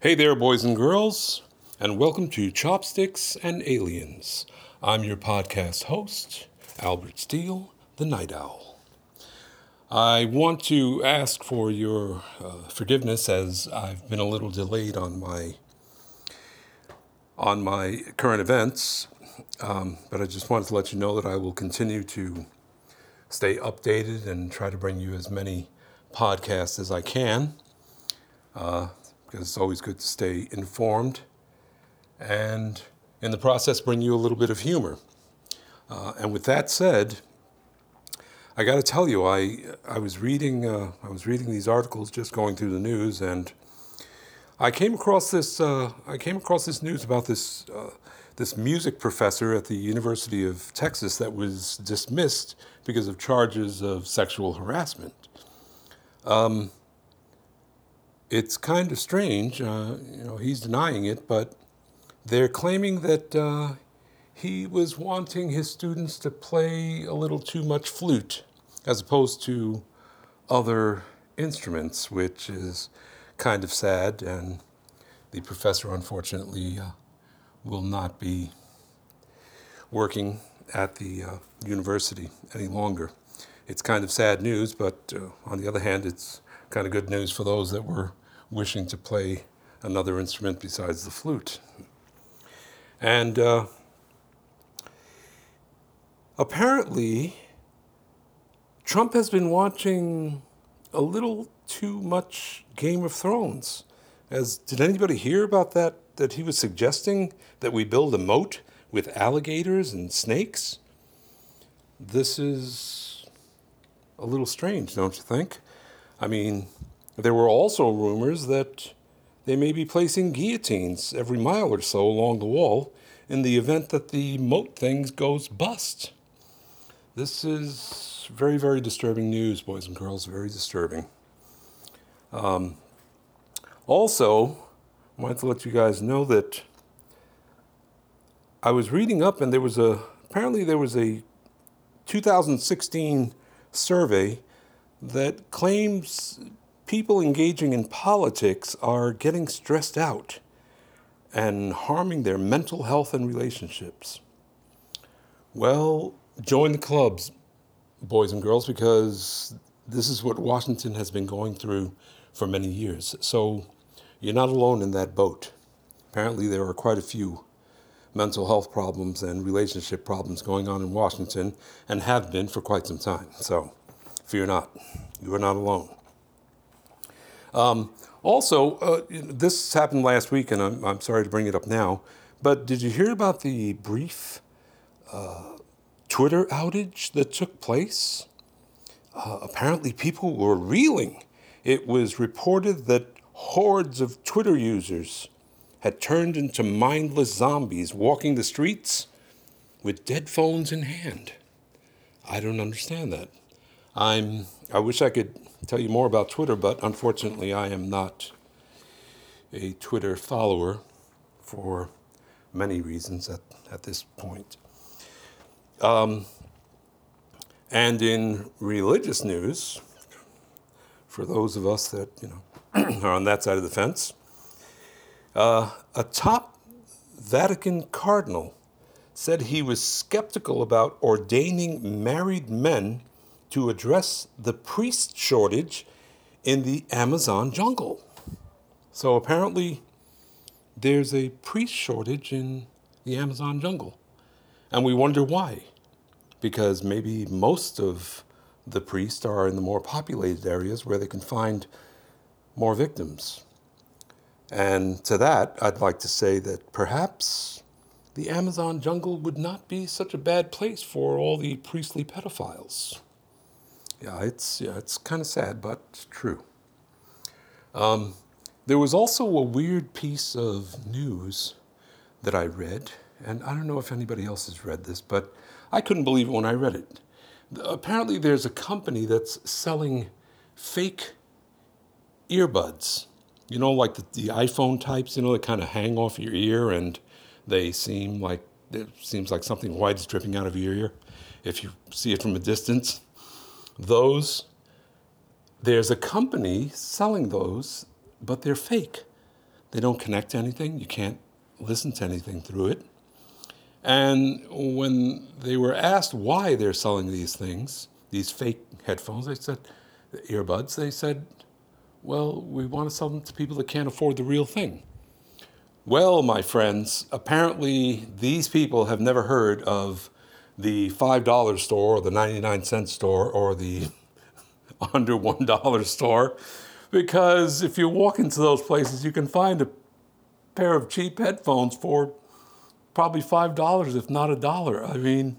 Hey there, boys and girls, and welcome to Chopsticks and Aliens. I'm your podcast host, Albert Steele, the Night Owl. I want to ask for your uh, forgiveness as I've been a little delayed on my on my current events, um, but I just wanted to let you know that I will continue to stay updated and try to bring you as many podcasts as I can. Uh, because it's always good to stay informed and in the process bring you a little bit of humor. Uh, and with that said, I got to tell you, I I was reading uh, I was reading these articles, just going through the news, and I came across this uh, I came across this news about this uh, this music professor at the University of Texas that was dismissed because of charges of sexual harassment. Um, it's kind of strange. Uh, you know, he's denying it, but they're claiming that uh, he was wanting his students to play a little too much flute as opposed to other instruments, which is kind of sad. And the professor, unfortunately, uh, will not be working at the uh, university any longer. It's kind of sad news, but uh, on the other hand, it's kind of good news for those that were wishing to play another instrument besides the flute. And uh, apparently, Trump has been watching a little too much Game of Thrones. As did anybody hear about that? That he was suggesting that we build a moat with alligators and snakes. This is a little strange, don't you think? I mean, there were also rumors that they may be placing guillotines every mile or so along the wall in the event that the moat thing goes bust. This is very, very disturbing news, boys and girls, very disturbing. Um, also, I wanted to let you guys know that I was reading up and there was a, apparently there was a 2016 survey that claims people engaging in politics are getting stressed out and harming their mental health and relationships. Well, join the clubs, boys and girls, because this is what Washington has been going through for many years. So you're not alone in that boat. Apparently, there are quite a few mental health problems and relationship problems going on in Washington and have been for quite some time. So fear not, you are not alone. Um, also, uh, this happened last week, and I'm, I'm, sorry to bring it up now, but did you hear about the brief uh, Twitter outage that took place? Uh, apparently, people were reeling. It was reported that hordes of Twitter users had turned into mindless zombies walking the streets with dead phones in hand. I don't understand that. I'm I wish I could tell you more about Twitter, but unfortunately, I am not a Twitter follower for many reasons at, at this point. Um, and in religious news, for those of us that you know are on that side of the fence, uh, a top Vatican cardinal said he was skeptical about ordaining married men to address the priest shortage in the Amazon jungle. So apparently, there's a priest shortage in the Amazon jungle. And we wonder why. Because maybe most of the priests are in the more populated areas where they can find more victims. And to that, I'd like to say that perhaps the Amazon jungle would not be such a bad place for all the priestly pedophiles. Yeah, it's yeah, it's kind of sad, but true. Um, there was also a weird piece of news that I read, and I don't know if anybody else has read this, but I couldn't believe it when I read it. Apparently, there's a company that's selling fake earbuds. You know, like the, the iPhone types, you know, that kind of hang off your ear and they seem like it seems like something white is dripping out of your ear if you see it from a distance those, there's a company selling those, but they're fake. They don't connect to anything. You can't listen to anything through it. And when they were asked why they're selling these things, these fake headphones, they said, the earbuds, they said, well, we want to sell them to people that can't afford the real thing. Well, my friends, apparently these people have never heard of the $5 store or the 99 cent store or the under $1 store because if you walk into those places, you can find a pair of cheap headphones for probably $5, if not a dollar. I mean,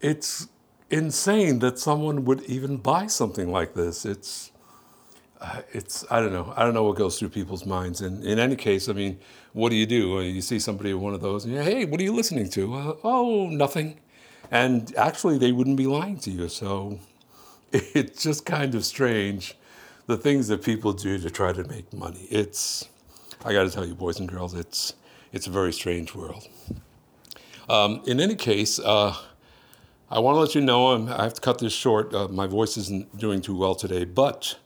it's insane that someone would even buy something like this. It's, uh, it's, I don't know. I don't know what goes through people's minds. And in any case, I mean, what do you do? You see somebody with one of those, and hey, what are you listening to? Uh, oh, nothing. And actually, they wouldn't be lying to you. So it's just kind of strange the things that people do to try to make money. It's, I got to tell you, boys and girls, it's, it's a very strange world. Um, in any case, uh, I want to let you know I'm, i have to cut this short. Uh, my voice isn't doing too well today, but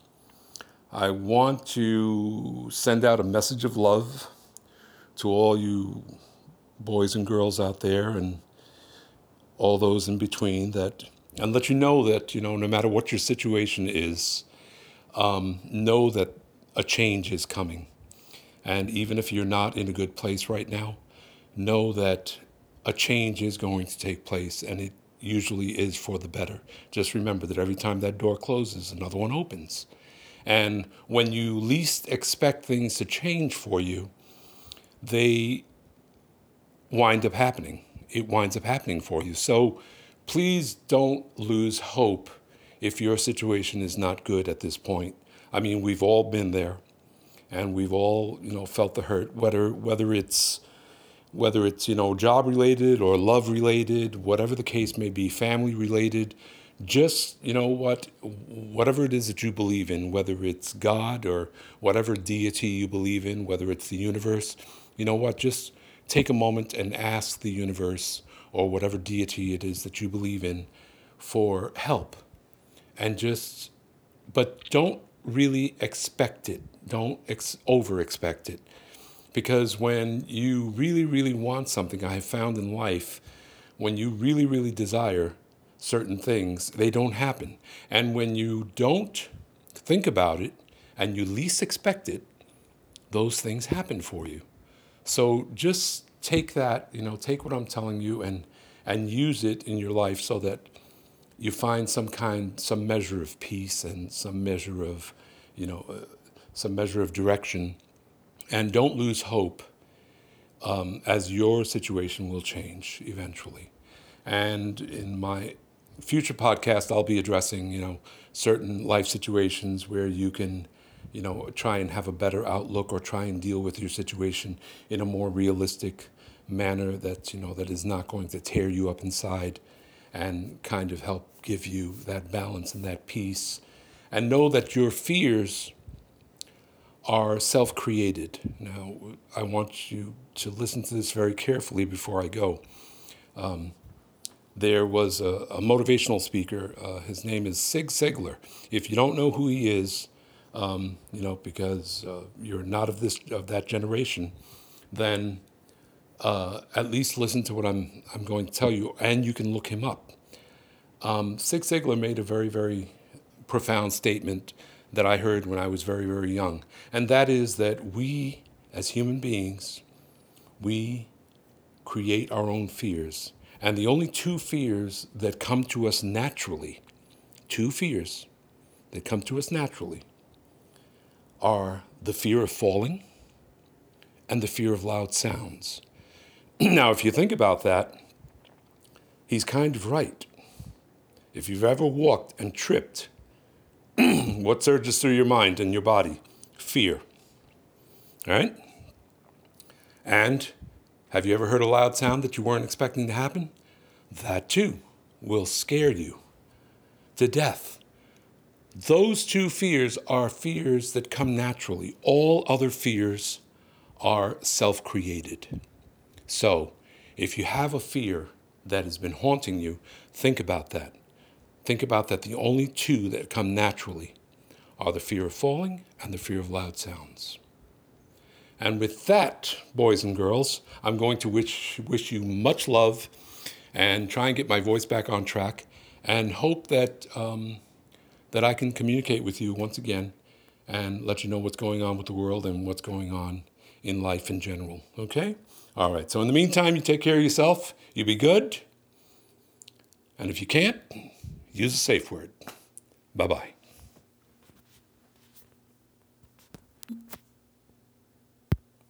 I want to send out a message of love to all you boys and girls out there and all those in between that and let you know that you know no matter what your situation is um, know that a change is coming. And even if you're not in a good place right now, know that a change is going to take place and it usually is for the better. Just remember that every time that door closes, another one opens. And when you least expect things to change for you, they wind up happening. It winds up happening for you. So please don't lose hope if your situation is not good at this point. I mean, we've all been there, and we've all you know felt the hurt, whether whether it's whether it's you know job related or love related, whatever the case may be, family related. Just you know what, whatever it is that you believe in, whether it's God or whatever deity you believe in, whether it's the universe, you know what, just take a moment and ask the universe or whatever deity it is that you believe in for help and just, but don't really expect it. Don't ex- over expect it. Because when you really, really want something, I have found in life, when you really, really desire certain things, they don't happen. And when you don't think about it and you least expect it, those things happen for you. So just take that, you know, take what I'm telling you and and use it in your life so that you find some kind, some measure of peace and some measure of, you know, uh, some measure of direction. And don't lose hope um, as your situation will change eventually. And in my future podcast, I'll be addressing, you know, certain life situations where you can, you know, try and have a better outlook or try and deal with your situation in a more realistic manner that, you know, that is not going to tear you up inside and kind of help give you that balance and that peace. And know that your fears are self created. Now, I want you to listen to this very carefully before I go. Um, there was a, a motivational speaker. Uh, his name is Zig Ziglar. If you don't know who he is, um, you know, because uh, you're not of this of that generation, then uh, at least listen to what I'm I'm going to tell you, and you can look him up. Um, Zig made a very, very profound statement that I heard when I was very, very young, and that is that we, as human beings, we create our own fears. And the only two fears that come to us naturally, two fears that come to us naturally, are the fear of falling and the fear of loud sounds. now, if you think about that, he's kind of right. If you've ever walked and tripped, what surges through your mind and your body? Fear. Right? And have you ever heard a loud sound that you weren't expecting to happen? That too will scare you to death. Those two fears are fears that come naturally. All other fears are self created. So, if you have a fear that has been haunting you, think about that. Think about that the only two that come naturally are the fear of falling and the fear of loud sounds. And with that, boys and girls, I'm going to wish, wish you much love and try and get my voice back on track and hope that, um, that I can communicate with you once again and let you know what's going on with the world and what's going on in life in general. Okay? All right. So, in the meantime, you take care of yourself, you be good. And if you can't, use a safe word. Bye bye.